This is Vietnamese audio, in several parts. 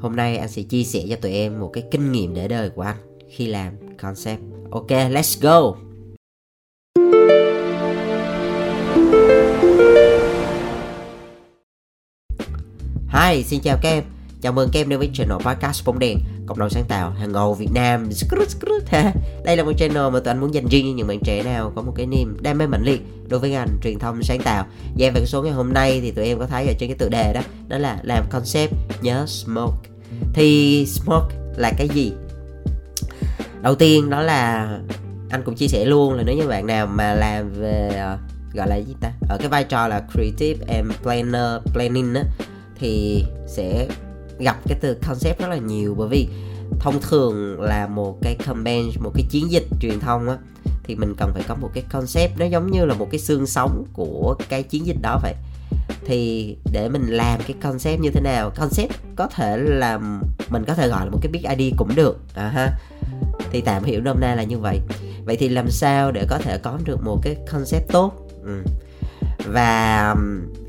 Hôm nay anh sẽ chia sẻ cho tụi em một cái kinh nghiệm để đời của anh khi làm concept. Ok, let's go. Hi, xin chào các em. Chào mừng các em đến với channel podcast bóng đèn cộng đồng sáng tạo hàng ngầu Việt Nam. Đây là một channel mà tụi anh muốn dành riêng cho những bạn trẻ nào có một cái niềm đam mê mạnh liệt đối với ngành truyền thông sáng tạo. Và về cái số ngày hôm nay thì tụi em có thấy ở trên cái tựa đề đó, đó là làm concept nhớ smoke. Thì smoke là cái gì? Đầu tiên đó là anh cũng chia sẻ luôn là nếu như bạn nào mà làm về ờ, gọi là gì ta ở cái vai trò là creative and planner planning á thì sẽ gặp cái từ concept rất là nhiều bởi vì thông thường là một cái campaign, một cái chiến dịch truyền thông á, thì mình cần phải có một cái concept nó giống như là một cái xương sống của cái chiến dịch đó vậy. Thì để mình làm cái concept như thế nào? Concept có thể là mình có thể gọi là một cái big id cũng được. À ha thì tạm hiểu nôm na là như vậy. Vậy thì làm sao để có thể có được một cái concept tốt? Ừ. và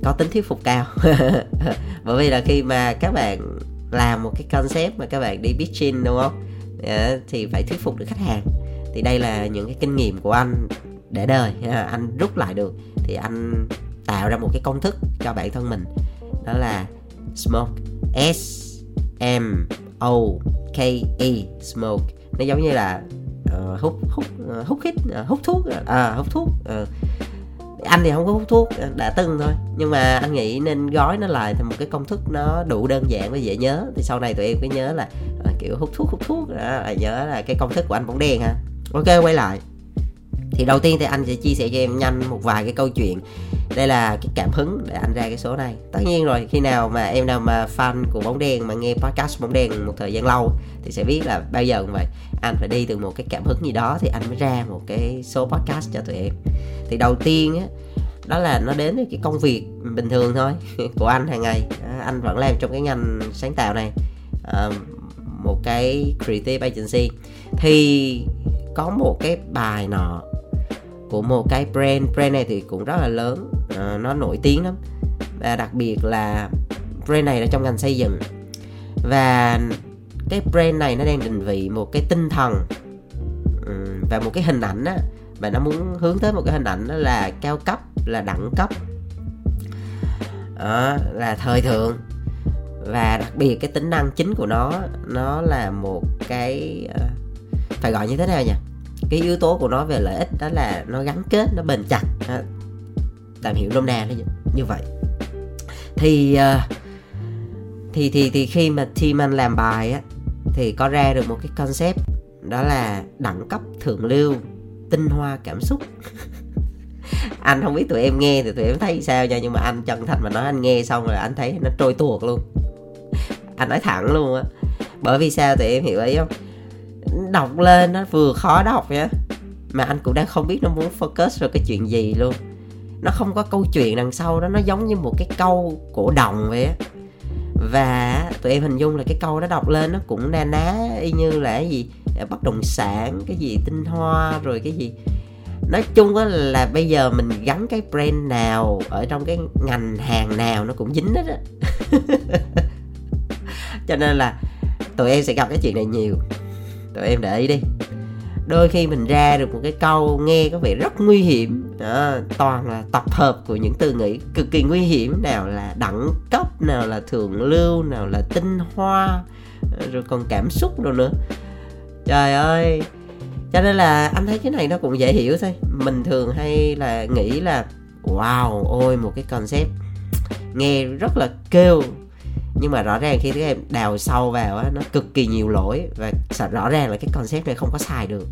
có tính thuyết phục cao. Bởi vì là khi mà các bạn làm một cái concept mà các bạn đi pitching đúng không? Yeah, thì phải thuyết phục được khách hàng. Thì đây là những cái kinh nghiệm của anh để đời anh rút lại được thì anh tạo ra một cái công thức cho bản thân mình. Đó là smoke s m o k e smoke. Nó giống như là uh, hút hút uh, hút hít uh, hút thuốc à, hút thuốc uh, anh thì không có hút thuốc đã từng thôi. Nhưng mà anh nghĩ nên gói nó lại thành một cái công thức nó đủ đơn giản và dễ nhớ. Thì sau này tụi em cứ nhớ là à, kiểu hút thuốc hút thuốc. Đó, à, nhớ là cái công thức của anh bóng đen ha. Ok quay lại. Thì đầu tiên thì anh sẽ chia sẻ cho em nhanh một vài cái câu chuyện. Đây là cái cảm hứng để anh ra cái số này. Tất nhiên rồi khi nào mà em nào mà fan của bóng đen mà nghe podcast bóng đen một thời gian lâu thì sẽ biết là bao giờ cũng vậy anh phải đi từ một cái cảm hứng gì đó thì anh mới ra một cái số podcast cho tụi em thì đầu tiên á đó là nó đến với cái công việc bình thường thôi của anh hàng ngày. Anh vẫn làm trong cái ngành sáng tạo này à, một cái creative agency. Thì có một cái bài nọ của một cái brand brand này thì cũng rất là lớn à, nó nổi tiếng lắm. Và đặc biệt là brand này là trong ngành xây dựng. Và cái brand này nó đang định vị một cái tinh thần ừ, và một cái hình ảnh á và nó muốn hướng tới một cái hình ảnh đó là cao cấp là đẳng cấp. À, là thời thượng. Và đặc biệt cái tính năng chính của nó nó là một cái ờ, phải gọi như thế nào nhỉ? Cái yếu tố của nó về lợi ích đó là nó gắn kết nó bền chặt. Tạm hiểu nôm na nó như vậy. Thì ờ, thì thì thì khi mà team anh làm bài á thì có ra được một cái concept đó là đẳng cấp thượng lưu tinh hoa cảm xúc. Anh không biết tụi em nghe thì tụi em thấy sao nha, nhưng mà anh chân thành mà nói anh nghe xong rồi anh thấy nó trôi tuột luôn. Anh nói thẳng luôn á. Bởi vì sao tụi em hiểu ý không? Đọc lên nó vừa khó đọc nhá mà anh cũng đang không biết nó muốn focus vào cái chuyện gì luôn. Nó không có câu chuyện đằng sau đó, nó giống như một cái câu cổ động vậy á. Và tụi em hình dung là cái câu đó đọc lên nó cũng na ná, y như là cái gì? Bất động sản cái gì tinh hoa rồi cái gì. Nói chung á là bây giờ mình gắn cái brand nào ở trong cái ngành hàng nào nó cũng dính hết á. Cho nên là tụi em sẽ gặp cái chuyện này nhiều. Tụi em để ý đi. Đôi khi mình ra được một cái câu nghe có vẻ rất nguy hiểm. Đó, toàn là tập hợp của những từ ngữ cực kỳ nguy hiểm nào là đẳng cấp nào là thượng lưu nào là tinh hoa rồi còn cảm xúc rồi nữa trời ơi. Cho nên là anh thấy cái này nó cũng dễ hiểu thôi. Mình thường hay là nghĩ là wow ôi một cái concept nghe rất là kêu. Nhưng mà rõ ràng khi các em đào sâu vào á nó cực kỳ nhiều lỗi và rõ ràng là cái concept này không có xài được.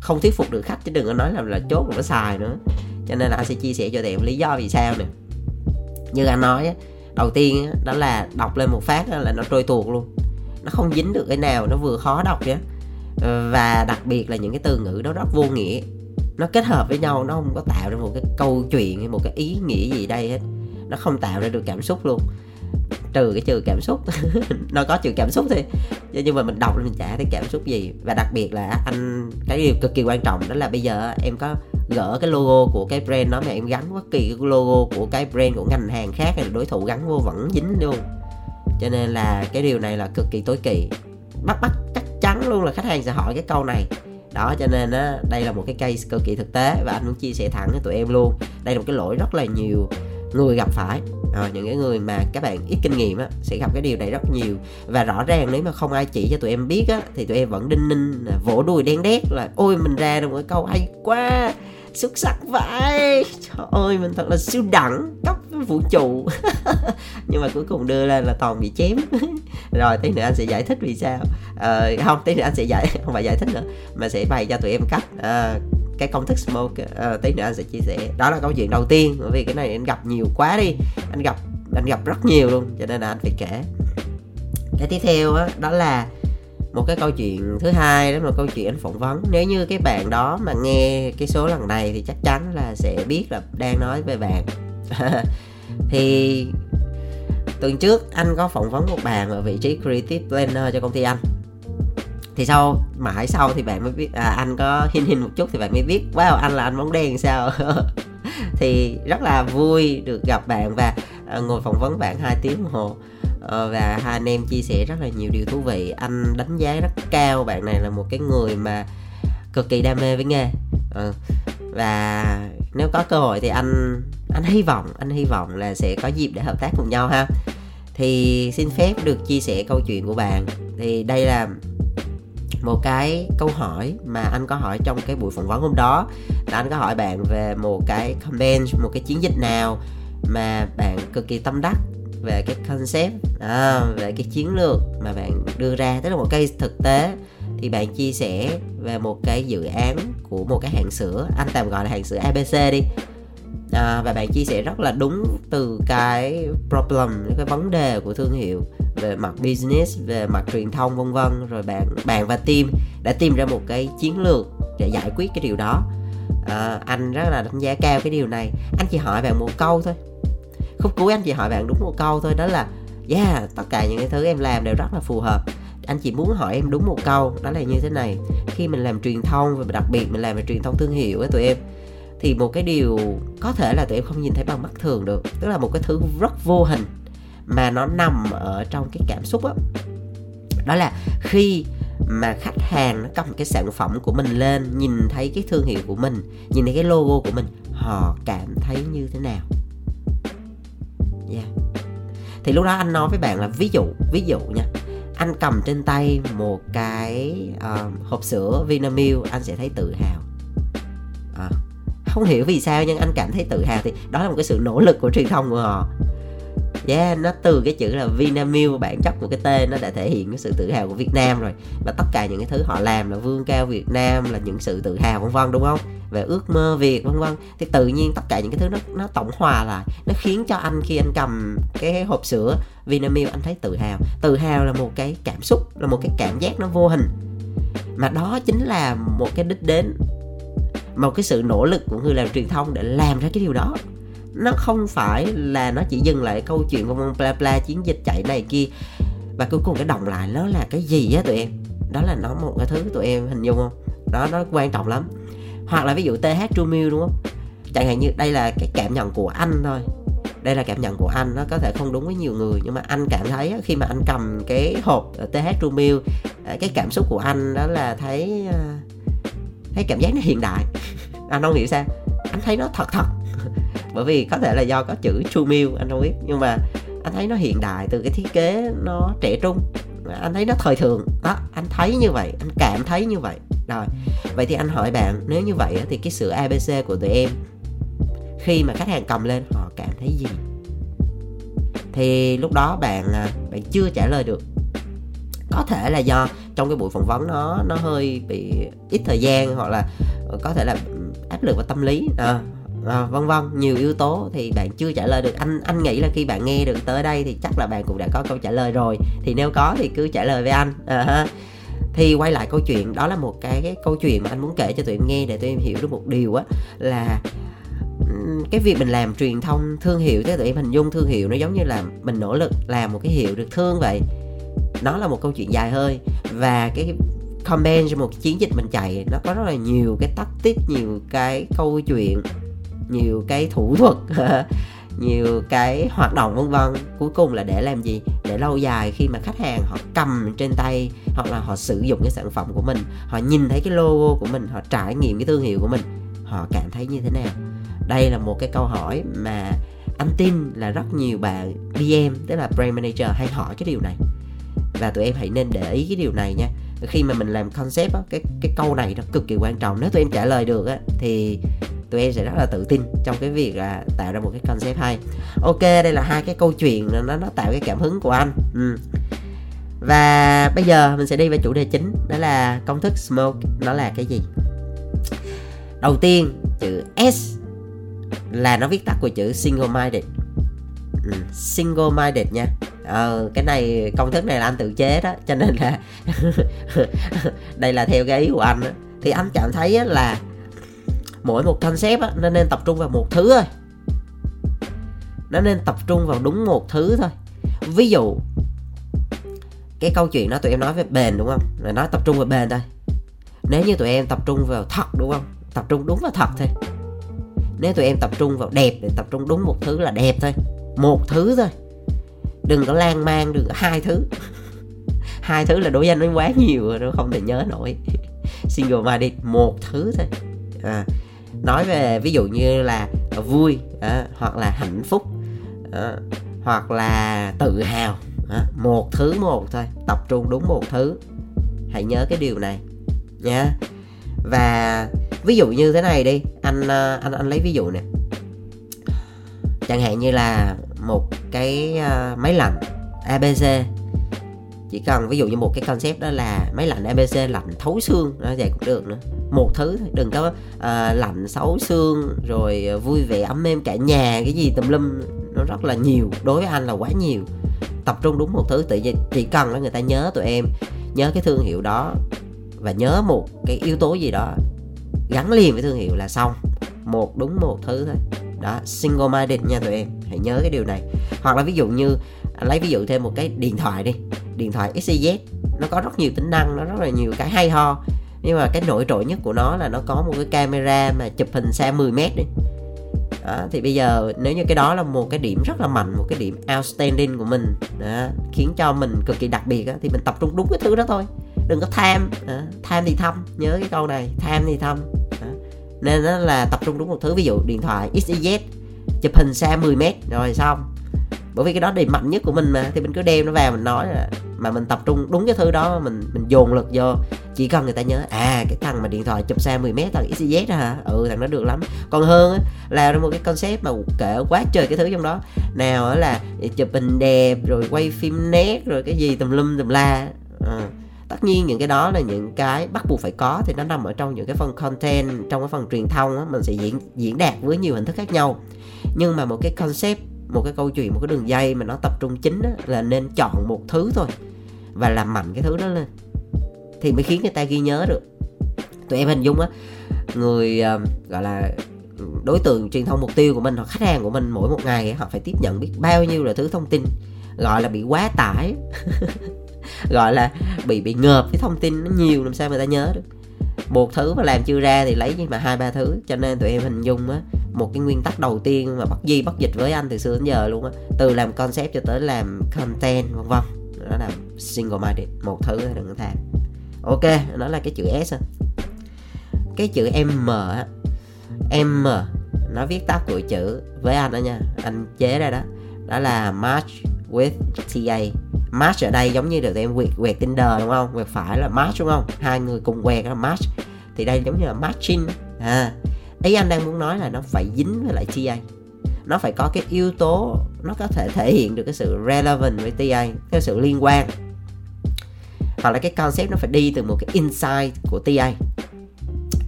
Không thuyết phục được khách chứ đừng có nói là là chốt mà nó xài nữa. Cho nên là anh sẽ chia sẻ cho em lý do vì sao nè. Như anh nói á đầu tiên á, đó là đọc lên một phát á, là nó trôi tuột luôn. Nó không dính được cái nào nó vừa khó đọc á và đặc biệt là những cái từ ngữ đó rất vô nghĩa. Nó kết hợp với nhau, nó không có tạo ra một cái câu chuyện hay một cái ý nghĩa gì đây hết. Nó không tạo ra được cảm xúc luôn. Trừ cái trừ cảm xúc. Nó có trừ cảm xúc thôi. Nhưng mà mình đọc mình chả thấy cảm xúc gì. Và đặc biệt là anh, cái điều cực kỳ quan trọng đó là bây giờ em có gỡ cái logo của cái brand đó mà em gắn bất kỳ cái logo của cái brand của ngành hàng khác hay là đối thủ gắn vô vẫn dính luôn. Cho nên là cái điều này là cực kỳ tối kỵ. Bắt bắt luôn là khách hàng sẽ hỏi cái câu này. Đó cho nên á đây là một cái case cực kỳ thực tế và anh muốn chia sẻ thẳng với tụi em luôn. Đây là một cái lỗi rất là nhiều người gặp phải. À, những cái người mà các bạn ít kinh nghiệm á sẽ gặp cái điều này rất nhiều. Và rõ ràng nếu mà không ai chỉ cho tụi em biết á thì tụi em vẫn đinh ninh vỗ đùi đen đét là ôi mình ra được một cái câu hay quá xuất sắc vậy. Trời ơi mình thật là siêu đẳng cấp vũ trụ. Nhưng mà cuối cùng đưa lên là toàn bị chém. Rồi tí nữa anh sẽ giải thích vì sao. Ờ, không tí nữa anh sẽ giải không phải giải thích nữa mà sẽ bày cho tụi em cách à, cái công thức smoke. À, tí nữa anh sẽ chia sẻ. Đó là câu chuyện đầu tiên bởi vì cái này anh gặp nhiều quá đi. Anh gặp anh gặp rất nhiều luôn cho nên là anh phải kể. Cái tiếp theo đó, đó là một cái câu chuyện thứ hai đó là câu chuyện anh phỏng vấn. Nếu như cái bạn đó mà nghe cái số lần này thì chắc chắn là sẽ biết là đang nói về bạn. Thì tuần trước anh có phỏng vấn một bạn ở vị trí creative planner cho công ty anh. Thì sau mãi sau thì bạn mới biết à, anh có hin hin một chút thì bạn mới biết wow anh là anh bóng đen sao? Thì rất là vui được gặp bạn và à, ngồi phỏng vấn bạn hai tiếng đồng hồ. Ờ, và hai anh em chia sẻ rất là nhiều điều thú vị. Anh đánh giá rất cao bạn này là một cái người mà cực kỳ đam mê với nghề. Ừ. và nếu có cơ hội thì anh anh hy vọng, anh hy vọng là sẽ có dịp để hợp tác cùng nhau ha. Thì xin phép được chia sẻ câu chuyện của bạn. Thì đây là một cái câu hỏi mà anh có hỏi trong cái buổi phỏng vấn hôm đó. Là anh có hỏi bạn về một cái campaign một cái chiến dịch nào mà bạn cực kỳ tâm đắc về cái concept à, về cái chiến lược mà bạn đưa ra tức là một cái thực tế thì bạn chia sẻ về một cái dự án của một cái hãng sữa anh tạm gọi là hãng sữa ABC đi. À, và bạn chia sẻ rất là đúng từ cái problem cái vấn đề của thương hiệu về mặt business về mặt truyền thông vân vân. Rồi bạn bạn và team đã tìm ra một cái chiến lược để giải quyết cái điều đó. À, anh rất là đánh giá cao cái điều này. Anh chỉ hỏi bạn một câu thôi khúc cuối anh chị hỏi bạn đúng một câu thôi đó là yeah tất cả những cái thứ em làm đều rất là phù hợp. Anh chị muốn hỏi em đúng một câu đó là như thế này. Khi mình làm truyền thông và đặc biệt mình làm về truyền thông thương hiệu ấy tụi em thì một cái điều có thể là tụi em không nhìn thấy bằng mắt thường được tức là một cái thứ rất vô hình mà nó nằm ở trong cái cảm xúc đó, đó là khi mà khách hàng nó cầm cái sản phẩm của mình lên nhìn thấy cái thương hiệu của mình nhìn thấy cái logo của mình họ cảm thấy như thế nào thì lúc đó anh nói với bạn là ví dụ ví dụ nha anh cầm trên tay một cái uh, hộp sữa Vinamilk anh sẽ thấy tự hào. À, không hiểu vì sao nhưng anh cảm thấy tự hào thì đó là một cái sự nỗ lực của truyền thông của họ yeah nó từ cái chữ là Vinamilk, bản chất của cái tên nó đã thể hiện cái sự tự hào của Việt Nam rồi. Và tất cả những cái thứ họ làm là vương cao Việt Nam, là những sự tự hào, vân vân, đúng không? Về ước mơ Việt, vân vân. Thì tự nhiên tất cả những cái thứ nó nó tổng hòa lại, nó khiến cho anh khi anh cầm cái hộp sữa Vinamilk, anh thấy tự hào. Tự hào là một cái cảm xúc, là một cái cảm giác nó vô hình. Mà đó chính là một cái đích đến, một cái sự nỗ lực của người làm truyền thông để làm ra cái điều đó nó không phải là nó chỉ dừng lại câu chuyện của bla bla chiến dịch chạy này kia. Và cuối cùng cái đồng lại nó là cái gì á tụi em? Đó là nó một cái thứ tụi em hình dung không? Đó, nó quan trọng lắm. Hoặc là ví dụ th true milk đúng không? Chẳng hạn như đây là cái cảm nhận của anh thôi. Đây là cảm nhận của anh, nó có thể không đúng với nhiều người, nhưng mà anh cảm thấy khi mà anh cầm cái hộp th true milk à, cái cảm xúc của anh đó là thấy à, thấy cảm giác nó hiện đại. Anh không hiểu sao. Anh thấy nó thật thật bởi vì có thể là do có chữ true milk anh không biết. Nhưng mà anh thấy nó hiện đại từ cái thiết kế nó trẻ trung. Anh thấy nó thời thượng. Đó anh thấy như vậy anh cảm thấy như vậy. Rồi vậy thì anh hỏi bạn nếu như vậy thì cái sữa abc của tụi em khi mà khách hàng cầm lên họ cảm thấy gì? Thì lúc đó bạn à, bạn chưa trả lời được. Có thể là do trong cái buổi phỏng vấn nó nó hơi bị ít thời gian hoặc là có thể là áp lực và tâm lý. À, à, vân vân nhiều yếu tố thì bạn chưa trả lời được. Anh anh nghĩ là khi bạn nghe được tới đây thì chắc là bạn cũng đã có câu trả lời rồi. Thì nếu có thì cứ trả lời với anh. À, ha. Thì quay lại câu chuyện đó là một cái, cái câu chuyện mà anh muốn kể cho tụi em nghe để tụi em hiểu được một điều á là cái việc mình làm truyền thông thương hiệu thế tụi em hình dung thương hiệu nó giống như là mình nỗ lực làm một cái hiệu được thương vậy. Nó là một câu chuyện dài hơi và cái comment cho một chiến dịch mình chạy nó có rất là nhiều cái tactic nhiều cái câu chuyện nhiều cái thủ thuật nhiều cái hoạt động vân vân. Cuối cùng là để làm gì? Để lâu dài khi mà khách hàng họ cầm trên tay hoặc là họ sử dụng cái sản phẩm của mình họ nhìn thấy cái logo của mình họ trải nghiệm cái thương hiệu của mình họ cảm thấy như thế nào? Đây là một cái câu hỏi mà anh tin là rất nhiều bạn DM tức là brand manager hay hỏi cái điều này. Và tụi em hãy nên để ý cái điều này nha. Khi mà mình làm concept á, cái cái câu này nó cực kỳ quan trọng. Nếu tụi em trả lời được á, thì tụi em sẽ rất là tự tin trong cái việc là tạo ra một cái concept hay. Ok đây là hai cái câu chuyện nó nó tạo cái cảm hứng của anh. Ừ. và bây giờ mình sẽ đi vào chủ đề chính đó là công thức smoke nó là cái gì? Đầu tiên chữ s là nó viết tắt của chữ single minded ừ, single minded nha. Ờ, cái này công thức này là anh tự chế đó cho nên là đây là theo cái ý của anh đó. thì anh cảm thấy là mỗi một concept á, nó nên tập trung vào một thứ thôi. Nó nên tập trung vào đúng một thứ thôi. Ví dụ cái câu chuyện đó tụi em nói về bền đúng không? Là nói tập trung vào bền thôi. Nếu như tụi em tập trung vào thật đúng không? Tập trung đúng vào thật thôi. Nếu tụi em tập trung vào đẹp thì tập trung đúng một thứ là đẹp thôi. Một thứ thôi. Đừng có lan man đừng có hai thứ. Hai thứ là đối danh nó quá nhiều rồi nó không thể nhớ nổi. Single minded một thứ thôi. À, nói về ví dụ như là vui à, hoặc là hạnh phúc à, hoặc là tự hào à, một thứ một thôi tập trung đúng một thứ. Hãy nhớ cái điều này nha và ví dụ như thế này đi anh anh anh lấy ví dụ nè. Chẳng hạn như là một cái uh, máy lạnh ABC chỉ cần ví dụ như một cái concept đó là máy lạnh ABC lạnh thấu xương nó vậy cũng được nữa. Một thứ đừng có uh, lạnh xấu xương rồi ờ, vui vẻ ấm êm cả nhà cái gì tùm lum nó rất là nhiều đối với anh là quá nhiều. Tập trung đúng một thứ tự nhiên chỉ cần là người ta nhớ tụi em nhớ cái thương hiệu đó và nhớ một cái yếu tố gì đó gắn liền với thương hiệu là xong. Một đúng một thứ thôi. Đó single minded nha tụi em hãy nhớ cái điều này. Hoặc là ví dụ như lấy ví dụ thêm một cái điện thoại đi điện thoại XYZ nó có rất nhiều tính năng nó rất là nhiều cái hay ho. Nhưng mà cái nổi trội nhất của nó là nó có một cái camera mà chụp hình xa 10 mét đi. Đó, thì bây giờ nếu như cái đó là một cái điểm rất là mạnh một cái điểm outstanding của mình đó, khiến cho mình cực kỳ đặc biệt đó, thì mình tập trung đúng cái thứ đó thôi. Đừng có tham đó, tham thì thăm nhớ cái câu này tham thì thăm đó. nên nó là tập trung đúng một thứ ví dụ điện thoại XYZ chụp hình xa 10 mét rồi xong bởi vì cái đó điểm mạnh nhất của mình mà thì mình cứ đem nó vào mình nói là mà mình tập trung đúng cái thứ đó mình mình dồn lực vô. Chỉ cần người ta nhớ à cái thằng mà điện thoại chụp xa 10 mét thằng XZ đó hả? Ừ thằng nó được lắm. Còn hơn á là một cái concept mà kể quá trời cái thứ trong đó. Nào là chụp hình đẹp rồi quay phim nét rồi cái gì tùm lum tùm la. À, tất nhiên những cái đó là những cái bắt buộc phải có thì nó nằm ở trong những cái phần content trong cái phần truyền thông á mình sẽ diễn diễn đạt với nhiều hình thức khác nhau. Nhưng mà một cái concept một cái câu chuyện một cái đường dây mà nó tập trung chính á, là nên chọn một thứ thôi và làm mạnh cái thứ đó lên. Thì mới khiến người ta ghi nhớ được. Tụi em hình dung á người uh, gọi là đối tượng truyền thông mục tiêu của mình hoặc khách hàng của mình mỗi một ngày họ phải tiếp nhận biết bao nhiêu là thứ thông tin gọi là bị quá tải gọi là bị bị ngợp cái thông tin nó nhiều làm sao người ta nhớ được một thứ mà làm chưa ra thì lấy nhưng mà hai ba thứ. Cho nên tụi em hình dung á, một cái nguyên tắc đầu tiên mà bắt di, bắt dịch với anh từ xưa đến giờ luôn á, từ làm concept cho tới làm content, vân vân. Đó là single minded một thứ thôi, đừng có tham ok, đó là cái chữ s cái chữ m á, m nó viết tắt của chữ với anh đó nha. Anh chế ra đó. Đó là match with ta match ở đây giống như được em quẹt quẹt tinder đúng không? Quẹt phải là match đúng không? Hai người cùng quẹt là match thì đây giống như là matching à ý anh đang muốn nói là nó phải dính với lại TA nó phải có cái yếu tố nó có thể thể hiện được cái sự relevant với TA cái sự liên quan. Hoặc là cái concept nó phải đi từ một cái insight của TA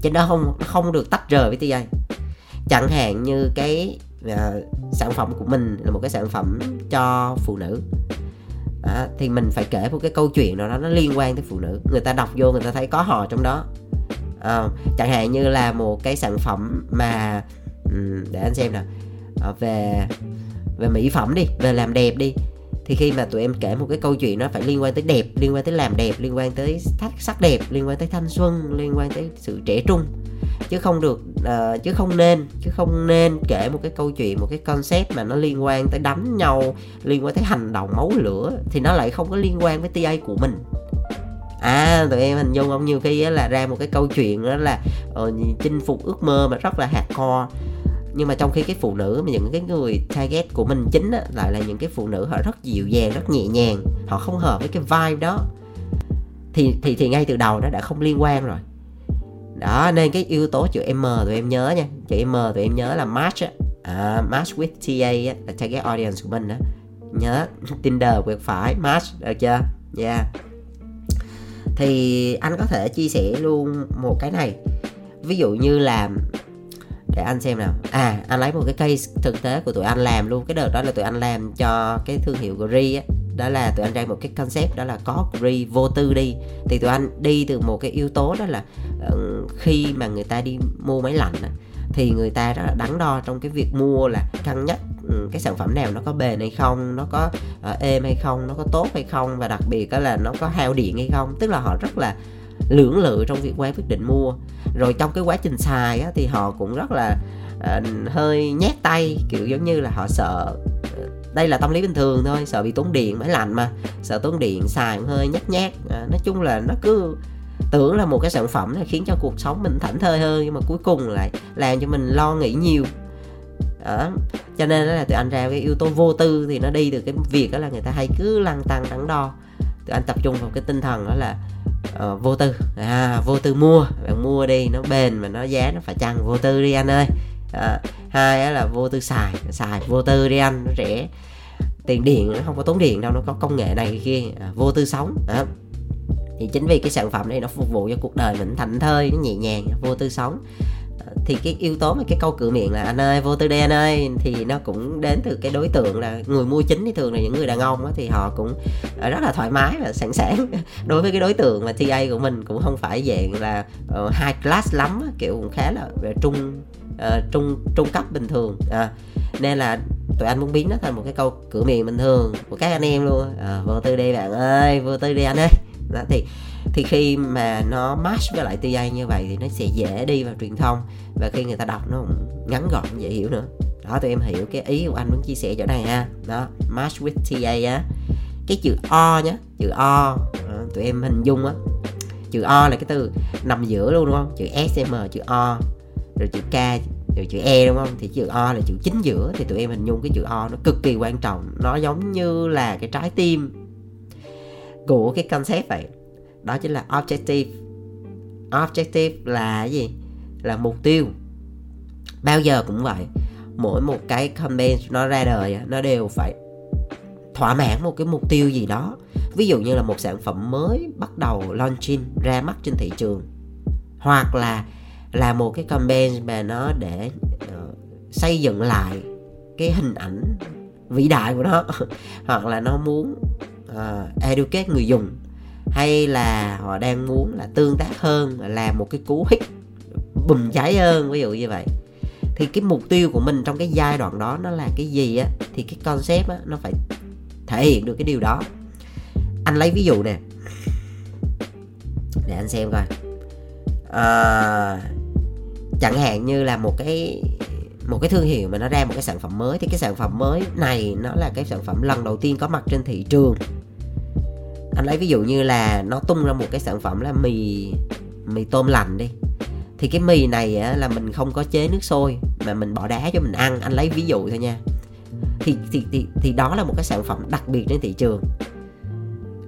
chứ nó không nó không được tách rời với TA chẳng hạn như cái uh, sản phẩm của mình là một cái sản phẩm cho phụ nữ à, thì mình phải kể một cái câu chuyện nào đó nó liên quan tới phụ nữ. Người ta đọc vô người ta thấy có họ trong đó. À, chẳng hạn như là một cái sản phẩm mà ừ, để anh xem nào. À, về về mỹ phẩm đi về làm đẹp đi. Thì khi mà tụi em kể một cái câu chuyện nó phải liên quan tới đẹp liên quan tới làm đẹp liên quan tới sắc đẹp liên quan tới thanh xuân liên quan tới sự trẻ trung. Chứ không được uh, chứ không nên chứ không nên kể một cái câu chuyện một cái concept mà nó liên quan tới đánh nhau liên quan tới hành động máu lửa thì nó lại không có liên quan với TA của mình. À tụi em hình dung không? Nhiều khi là ra một cái câu chuyện đó là uh, chinh phục ước mơ mà rất là hardcore. Nhưng mà trong khi cái phụ nữ mà những cái người target của mình chính á, lại là những cái phụ nữ họ rất dịu dàng rất nhẹ nhàng họ không hợp với cái vibe đó. Thì thì thì ngay từ đầu nó đã không liên quan rồi đó nên cái yếu tố chữ M tụi em nhớ nha. Chữ M tụi em nhớ là match á. À, match with TA á, là target audience của mình á. Nhớ Tinder quyệt phải match được chưa? Yeah. Thì anh có thể chia sẻ luôn một cái này. Ví dụ như là để anh xem nào. À anh lấy một cái case thực tế của tụi anh làm luôn. Cái đợt đó là tụi anh làm cho cái thương hiệu Gri á đó là tụi anh ra một cái concept đó là có free vô tư đi. Thì tụi anh đi từ một cái yếu tố đó là uh, khi mà người ta đi mua máy lạnh thì người ta rất là đắn đo trong cái việc mua là cân nhắc ừ, cái sản phẩm nào nó có bền hay không nó có uh, êm hay không nó có tốt hay không và đặc biệt đó là nó có hao điện hay không. Tức là họ rất là lưỡng lự trong việc quay quyết định mua. Rồi trong cái quá trình xài á, thì họ cũng rất là uh, hơi nhát tay kiểu giống như là họ sợ đây là tâm lý bình thường thôi sợ bị tốn điện máy lạnh mà. Sợ tốn điện xài cũng hơi nhát nhát. À, nói chung là nó cứ tưởng là một cái sản phẩm này khiến cho cuộc sống mình thảnh thơi hơn nhưng mà cuối cùng lại làm cho mình lo nghĩ nhiều. Đó. Cho nên là tụi anh ra cái yếu tố vô tư thì nó đi từ cái việc đó là người ta hay cứ lăn tăng đắn đo. Tụi anh tập trung vào cái tinh thần đó là uh, vô tư. À, vô tư mua. Bạn mua đi nó bền mà nó giá nó phải chăng vô tư đi anh ơi à, hai là vô tư xài xài vô tư đi anh nó rẻ. Tiền điện nó không có tốn điện đâu nó có công nghệ này kia. À, vô tư sống. À. thì chính vì cái sản phẩm này nó phục vụ cho cuộc đời mình thảnh thơi nó nhẹ nhàng vô tư sống. Thì cái yếu tố mà cái câu cửa miệng là anh ơi vô tư đi anh ơi. Thì nó cũng đến từ cái đối tượng là người mua chính. Thì thường là những người đàn ông á, thì họ cũng à, rất là thoải mái và sẵn sàng. Đối với cái đối tượng mà TA của mình cũng không phải dạng là uh, high class lắm kiểu cũng khá là về trung uh, trung trung cấp bình thường. À, nên là tụi anh muốn biến nó thành một cái câu cửa miệng bình thường của các anh em luôn. À, vô tư đi bạn ơi vô tư đi anh ơi. Đó thì thì khi mà nó match với lại TA như vậy thì nó sẽ dễ đi vào truyền thông và khi người ta đọc nó cũng ngắn gọn dễ hiểu nữa. Đó tụi em hiểu cái ý của anh muốn chia sẻ chỗ này ha. Đó match with TA á. Cái chữ o nhá, chữ o tụi em hình dung á. Chữ o là cái từ nằm giữa luôn đúng không? Chữ s m chữ o rồi chữ k, rồi chữ e đúng không? Thì chữ o là chữ chính giữa. Thì tụi em hình dung cái chữ o nó cực kỳ quan trọng. Nó giống như là cái trái tim của cái concept vậy. Đó chính là objective. Objective là gì? Là mục tiêu. Bao giờ cũng vậy. Mỗi một cái campaign nó ra đời nó đều phải thỏa mãn một cái mục tiêu gì đó. Ví dụ như là một sản phẩm mới bắt đầu launching ra mắt trên thị trường. Hoặc là là một cái campaign mà nó để uh, xây dựng lại cái hình ảnh vĩ đại của nó. Hoặc là nó muốn uh, educate người dùng. Hay là họ đang muốn là tương tác hơn làm một cái cú hích bùm cháy hơn ví dụ như vậy. Thì cái mục tiêu của mình trong cái giai đoạn đó nó là cái gì á thì cái concept á nó phải thể hiện được cái điều đó. Anh lấy ví dụ nè. Để anh xem coi. À, chẳng hạn như là một cái một cái thương hiệu mà nó ra một cái sản phẩm mới thì cái sản phẩm mới này nó là cái sản phẩm lần đầu tiên có mặt trên thị trường. Anh lấy ví dụ như là nó tung ra một cái sản phẩm là mì mì tôm lạnh đi. Thì cái mì này á, là mình không có chế nước sôi mà mình bỏ đá cho mình ăn. Anh lấy ví dụ thôi nha. Thì thì thì thì đó là một cái sản phẩm đặc biệt trên thị trường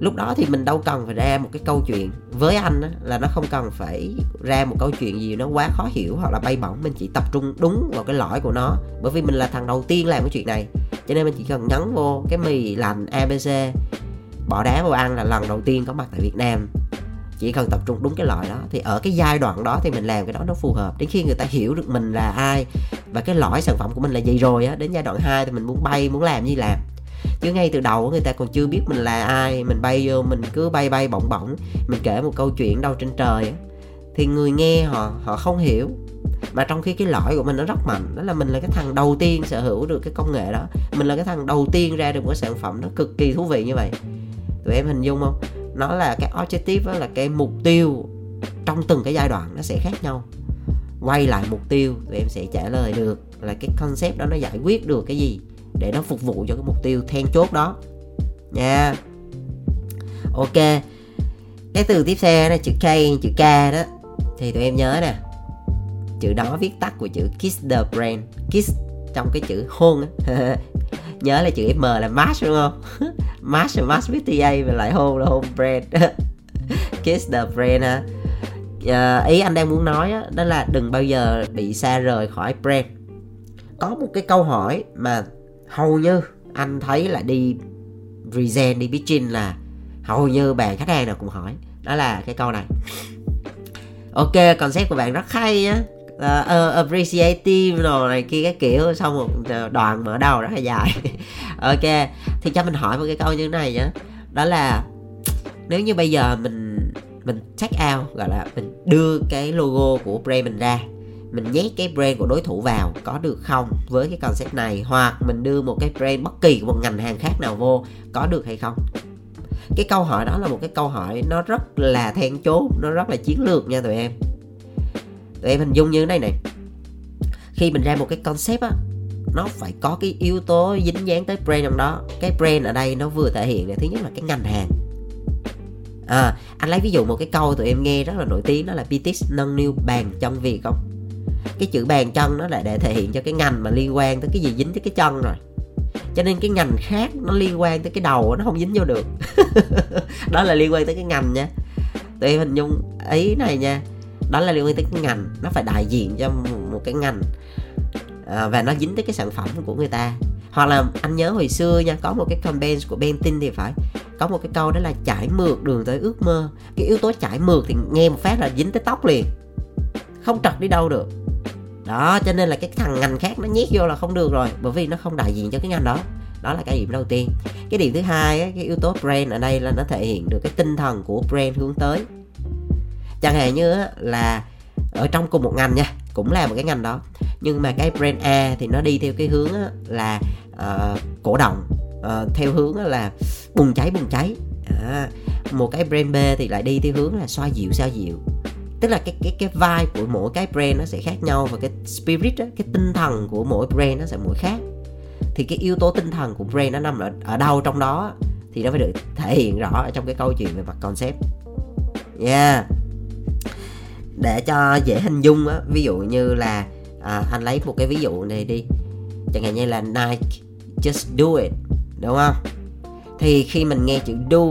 lúc đó thì mình đâu cần phải ra một cái câu chuyện. Với anh á, là nó không cần phải ra một câu chuyện gì nó quá khó hiểu hoặc là bay bổng. Mình chỉ tập trung đúng vào cái lõi của nó. Bởi vì mình là thằng đầu tiên làm cái chuyện này. Cho nên mình chỉ cần nhấn vô cái mì lạnh abc bỏ đá vào ăn là lần đầu tiên có mặt tại Việt Nam. Chỉ cần tập trung đúng cái loại đó. Thì ở cái giai đoạn đó thì mình làm cái đó nó phù hợp. Đến khi người ta hiểu được mình là ai và cái lõi sản phẩm của mình là gì rồi á đến giai đoạn 2 thì mình muốn bay muốn làm gì làm chứ ngay từ đầu người ta còn chưa biết mình là ai. Mình bay vô, mình cứ bay bay bổng bổng. Mình kể một câu chuyện đâu trên trời thì người nghe họ họ không hiểu. Mà trong khi cái lõi của mình nó rất mạnh. Đó là mình là cái thằng đầu tiên sở hữu được cái công nghệ đó. Mình là cái thằng đầu tiên ra được một cái sản phẩm nó cực kỳ thú vị như vậy. Tụi em hình dung không? Nó là cái objective đó là cái mục tiêu trong từng cái giai đoạn nó sẽ khác nhau. Quay lại mục tiêu, tụi em sẽ trả lời được là cái concept đó nó giải quyết được cái gì để nó phục vụ cho cái mục tiêu then chốt đó. Nha. Ok. Cái từ tiếp theo là chữ K chữ K đó. Thì tụi em nhớ nè. Chữ đó viết tắt của chữ kiss the brain kiss trong cái chữ hôn nhớ là chữ M là mash đúng không? Mash là mash with TA và lại hôn là hôn brain kiss the brain ha à, ờ, ý anh đang muốn nói đó, đó là đừng bao giờ bị xa rời khỏi brand. Có một cái câu hỏi mà hầu như anh thấy là đi regen đi pitching là hầu như bạn khách hàng nào cũng hỏi. Đó là cái câu này. Ok concept của bạn rất hay nhá uh, ờ, ờ, appreciative rồi này kia cái kiểu xong một ờ, đoạn mở đầu rất là dài. Ok thì cho mình hỏi một cái câu như thế này nhá. Đó là nếu như bây giờ mình mình check out gọi là mình đưa cái logo của brand mình ra mình nhét cái brand của đối thủ vào có được không? Với cái concept này hoặc mình đưa một cái brand bất kỳ của một ngành hàng khác nào vô có được hay không? Cái câu hỏi đó là một cái câu hỏi nó rất là then chốt nó rất là chiến lược nha tụi em. Tụi em hình dung như thế này này khi mình ra một cái concept á nó phải có cái yếu tố dính dáng tới brand trong đó. Cái brand ở đây nó vừa thể hiện là thứ nhất là cái ngành hàng. À, anh lấy ví dụ một cái câu tụi em nghe rất là nổi tiếng đó là BTS nâng niu bàn chân Việt không? Cái chữ bàn chân nó là để thể hiện cho cái ngành mà liên quan tới cái gì dính tới cái chân rồi. Cho nên cái ngành khác nó liên quan tới cái đầu nó không dính vô được. Đó là liên quan tới cái ngành nha. Tụi em hình dung ý này nha. Đó là liên quan tới cái ngành nó phải đại diện cho một cái ngành à, và nó dính tới cái sản phẩm của người ta. Hoặc là anh nhớ hồi xưa nha có một cái campaign của Bentin thì phải. Có một cái câu đó là chảy mượt đường tới ước mơ cái yếu tố chảy mượt thì nghe một phát là dính tới tóc liền. Không trật đi đâu được đó cho nên là cái thằng ngành khác nó nhét vô là không được rồi bởi vì nó không đại diện cho cái ngành đó. Đó là cái điểm đầu tiên. Cái điểm thứ hai cái yếu tố brand ở đây là nó thể hiện được cái tinh thần của brand hướng tới. Chẳng hạn như là ở trong cùng một ngành nha cũng là một cái ngành đó. Nhưng mà cái brand A thì nó đi theo cái hướng là uh, cổ động uh, theo hướng là bùng cháy bùng cháy. À, một cái brand B thì lại đi theo hướng là xoa dịu xoa dịu tức là cái cái cái vai của mỗi cái brand nó sẽ khác nhau và cái spirit đó, cái tinh thần của mỗi brand nó sẽ mỗi khác. Thì cái yếu tố tinh thần của brand nó nằm ở ở đâu trong đó thì nó phải được thể hiện rõ ở trong cái câu chuyện về mặt concept. Yeah. Để cho dễ hình dung á ví dụ như là à, anh lấy một cái ví dụ này đi. Chẳng hạn như là Nike just do it đúng không? Thì khi mình nghe chữ do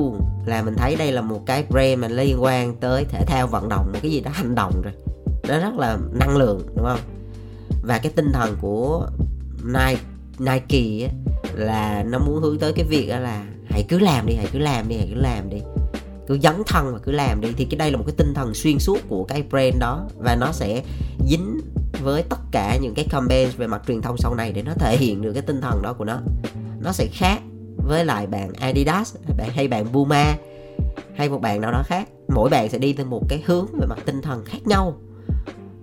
là mình thấy đây là một cái brand mà liên quan tới thể thao vận động một cái gì đó hành động rồi. Nó rất là năng lượng đúng không? Và cái tinh thần của Nike Nike ấy, là nó muốn hướng tới cái việc đó là hãy cứ làm đi hãy cứ làm đi hãy cứ làm đi. Cứ dấn thân và cứ làm đi. Thì cái đây là một cái tinh thần xuyên suốt của cái brand đó và nó sẽ dính với tất cả những cái campaign về mặt truyền thông sau này để nó thể hiện được cái tinh thần đó của nó. Nó sẽ khác với lại bạn Adidas, bạn hay bạn Puma, hay một bạn nào đó khác. Mỗi bạn sẽ đi theo một cái hướng về mặt tinh thần khác nhau.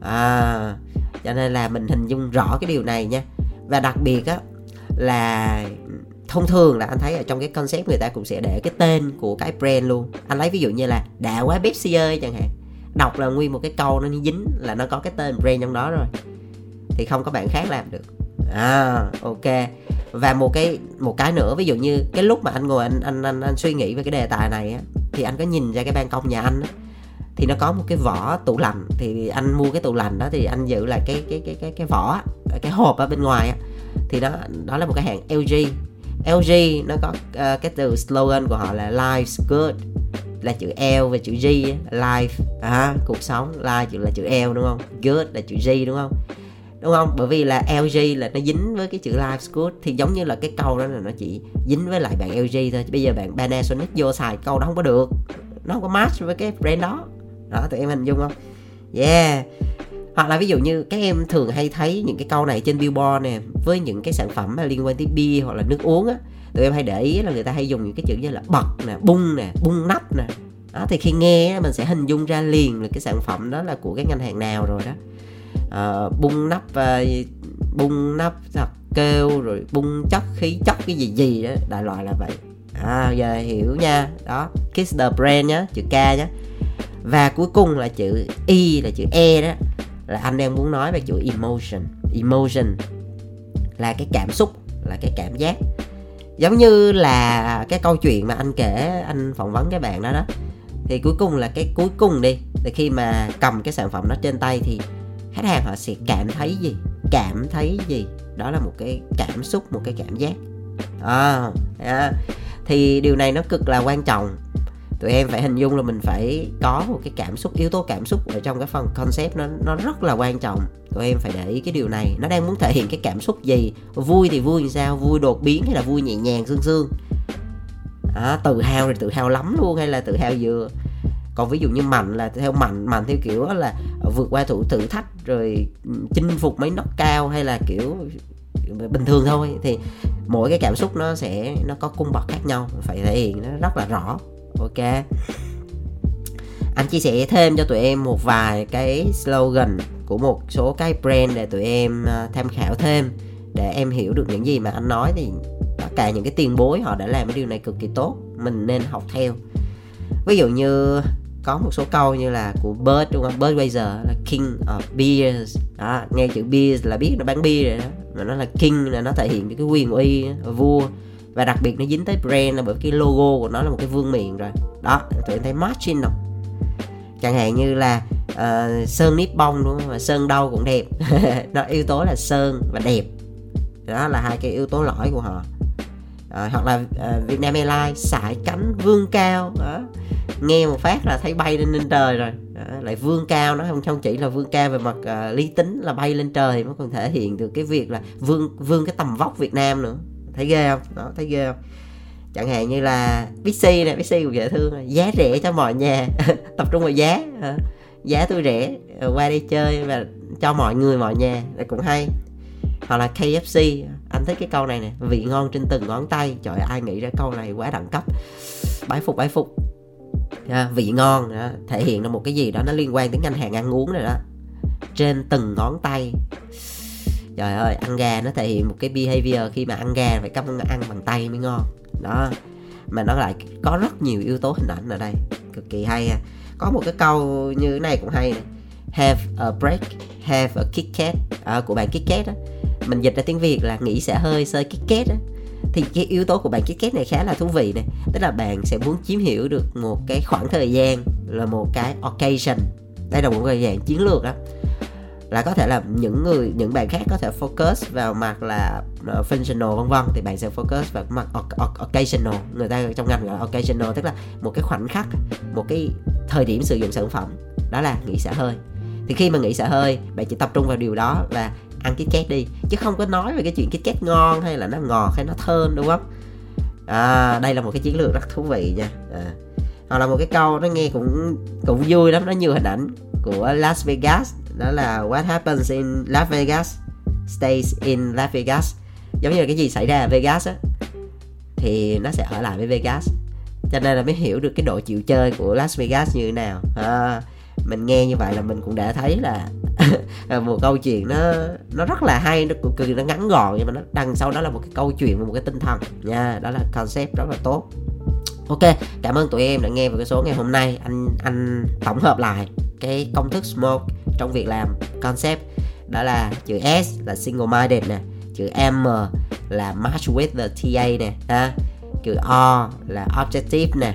À cho nên là mình hình dung rõ cái điều này nha. Và đặc biệt á, là thông thường là anh thấy ở trong cái concept người ta cũng sẽ để cái tên của cái brand luôn. Anh lấy ví dụ như là đã quá Pepsi ơi chẳng hạn. Đọc là nguyên một cái câu nó dính là nó có cái tên brand trong đó rồi. Thì không có bạn khác làm được à ok. Và một cái một cái nữa ví dụ như cái lúc mà anh ngồi anh anh anh, anh suy nghĩ về cái đề tài này á thì anh có nhìn ra cái ban công nhà anh á thì nó có một cái vỏ tủ lạnh thì anh mua cái tủ lạnh đó thì anh giữ lại cái cái cái cái cái vỏ cái hộp ở bên ngoài á thì đó đó là một cái hãng LG LG nó có uh, cái từ slogan của họ là life's good là chữ L và chữ G life à, cuộc sống life là chữ L đúng không? Good là chữ G đúng không? Đúng không? Bởi vì là LG là nó dính với cái chữ live school thì giống như là cái câu đó là nó chỉ dính với lại bạn LG thôi. Bây giờ bạn Panasonic vô xài câu đó không có được. Nó không có match với cái brand đó. Đó, tụi em hình dung không? Yeah. Hoặc là ví dụ như các em thường hay thấy những cái câu này trên billboard nè, với những cái sản phẩm mà liên quan tới bia hoặc là nước uống á. Tụi em hay để ý là người ta hay dùng những cái chữ như là bật nè, bung nè, bung nắp nè. Đó, thì khi nghe mình sẽ hình dung ra liền là cái sản phẩm đó là của cái ngành hàng nào rồi đó à, bung nắp uh, bung nắp thật kêu rồi bung chất khí chất cái gì gì đó đại loại là vậy. À giờ hiểu nha. Đó kiss the brand nhá chữ k nhá. Và cuối cùng là chữ y là chữ e đó. Là anh đang muốn nói về chữ emotion. Emotion là cái cảm xúc là cái cảm giác. Giống như là cái câu chuyện mà anh kể anh phỏng vấn cái bạn đó đó. Thì cuối cùng là cái cuối cùng đi. Thì khi mà cầm cái sản phẩm đó trên tay thì khách hàng họ sẽ cảm thấy gì? Cảm thấy gì? Đó là một cái cảm xúc một cái cảm giác. À, à, thì điều này nó cực là quan trọng. Tụi em phải hình dung là mình phải có một cái cảm xúc yếu tố cảm xúc ở trong cái phần concept nó nó rất là quan trọng. Tụi em phải để ý cái điều này. Nó đang muốn thể hiện cái cảm xúc gì? Vui thì vui làm sao? Vui đột biến hay là vui nhẹ nhàng sương sương? À, tự hào thì tự hào lắm luôn hay là tự hào vừa còn ví dụ như mạnh là theo mạnh mạnh theo kiểu là vượt qua thử thử thách rồi chinh phục mấy nóc cao hay là kiểu bình thường thôi, thì mỗi cái cảm xúc nó sẽ, nó có cung bậc khác nhau, phải thể hiện nó rất là rõ. Ok. Anh chia sẻ thêm cho tụi em một vài cái slogan của một số cái brand để tụi em à, tham khảo thêm, để em hiểu được những gì mà anh nói, thì tất cả những cái tiền bối họ đã làm cái điều này cực kỳ tốt, mình nên học theo. Ví dụ như có một số câu như là của Bird đúng không? Budweiser là king of beers. Đó, nghe chữ beers là biết nó bán bia rồi đó. Mà nó là king là nó thể hiện cái quyền uy vua. Và đặc biệt nó dính tới brand là bởi cái logo của nó là một cái vương miện rồi. Đó tụi em thấy margin không? Chẳng hạn như là uh, sơn nếp bông đúng không? Mà sơn đâu cũng đẹp. Nó yếu tố là sơn và đẹp. Đó là hai cái yếu tố lõi của họ. Uh, hoặc là uh, Vietnam Airlines sải cánh vương cao. Đó nghe một phát là thấy bay lên lên trời rồi. Đó, lại vươn cao nó không không chỉ là vươn cao về mặt uh, lý tính là bay lên trời nó còn thể hiện được cái việc là vươn vươn cái tầm vóc Việt Nam nữa. Thấy ghê không? Đó thấy ghê không? Chẳng hạn như là Bixi này Bixi cũng dễ thương giá rẻ cho mọi nhà. Tập trung vào giá giá tôi rẻ. Ờ, qua đây chơi và cho mọi người mọi nhà. Là cũng hay. Hoặc là KFC anh thích cái câu này nè. Vị ngon trên từng ngón tay. Trời ai nghĩ ra câu này quá đẳng cấp. Bái phục bái phục à, vị ngon đó, thể hiện là một cái gì đó nó liên quan đến ngành hàng ăn uống rồi đó. Trên từng ngón tay. Trời ơi ăn gà nó thể hiện một cái behavior khi mà ăn gà phải cắm ăn bằng tay mới ngon. Đó mà nó lại có rất nhiều yếu tố hình ảnh ở đây. Cực kỳ hay ha. Có một cái câu như thế này cũng hay này. Have a break have a kick cat à, ờ, của bạn kick cat đó mình dịch ra tiếng việt là nghĩ sẽ hơi sơi kick cat đó thì cái yếu tố của bạn ký kết này khá là thú vị này. Tức là bạn sẽ muốn chiếm hiểu được một cái khoảng thời gian là một cái occasion. Đây là một cái dạng chiến lược đó là có thể là những người, những bạn khác có thể focus vào mặt là ờ, functional vân vân. Thì bạn sẽ focus vào mặt occasional. Người ta trong ngành gọi là occasional, tức là một cái khoảnh khắc, một cái thời điểm sử dụng sản phẩm. Đó là nghỉ xả hơi. Thì khi mà nghỉ xả hơi, bạn chỉ tập trung vào điều đó và ăn cái két đi chứ không có nói về cái chuyện cái két ngon hay là nó ngọt hay nó thơm đúng không? À, đây là một cái chiến lược rất thú vị nha. À. hoặc là một cái câu nó nghe cũng cũng vui lắm nó nhiều hình ảnh của Las Vegas đó là what happens in Las Vegas stays in Las Vegas. Giống như là cái gì xảy ra ở Vegas á thì nó sẽ ở lại với Vegas. Cho nên là mới hiểu được cái độ chịu chơi của Las Vegas như thế nào. À, mình nghe như vậy là mình cũng đã thấy là một câu chuyện nó nó rất là hay, nó cực kỳ nó ngắn gọn nhưng mà nó đằng sau đó là một cái câu chuyện và một cái tinh thần. Nha, đó là concept rất là tốt. Ok, cảm ơn tụi em đã nghe vào cái số ngày hôm nay. Anh anh tổng hợp lại cái công thức smoke trong việc làm concept. Đó là chữ S là single minded nè, chữ M là match with the TA nè, ha. Chữ O là objective nè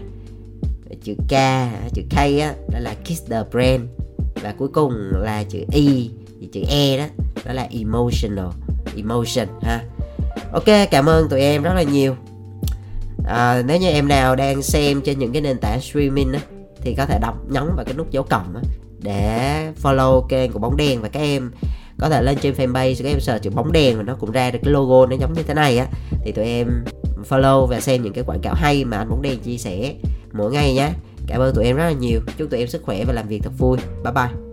chữ K chữ K á đó là kiss the brain. Và cuối cùng là chữ E chữ E đó đó là emotional emotion ha. Ok cảm ơn tụi em rất là nhiều. À, nếu như em nào đang xem trên những cái nền tảng streaming á thì có thể đọc nhấn vào cái nút dấu cộng á để follow kênh của bóng đèn. Và các em có thể lên trên fanpage các em search chữ bóng đèn và nó cũng ra được cái logo nó giống như thế này á. Thì tụi em follow và xem những cái quảng cáo hay mà anh bóng đèn chia sẻ mỗi ngày nhé. Cảm ơn tụi em rất là nhiều. Chúc tụi em sức khỏe và làm việc thật vui. Bye bye.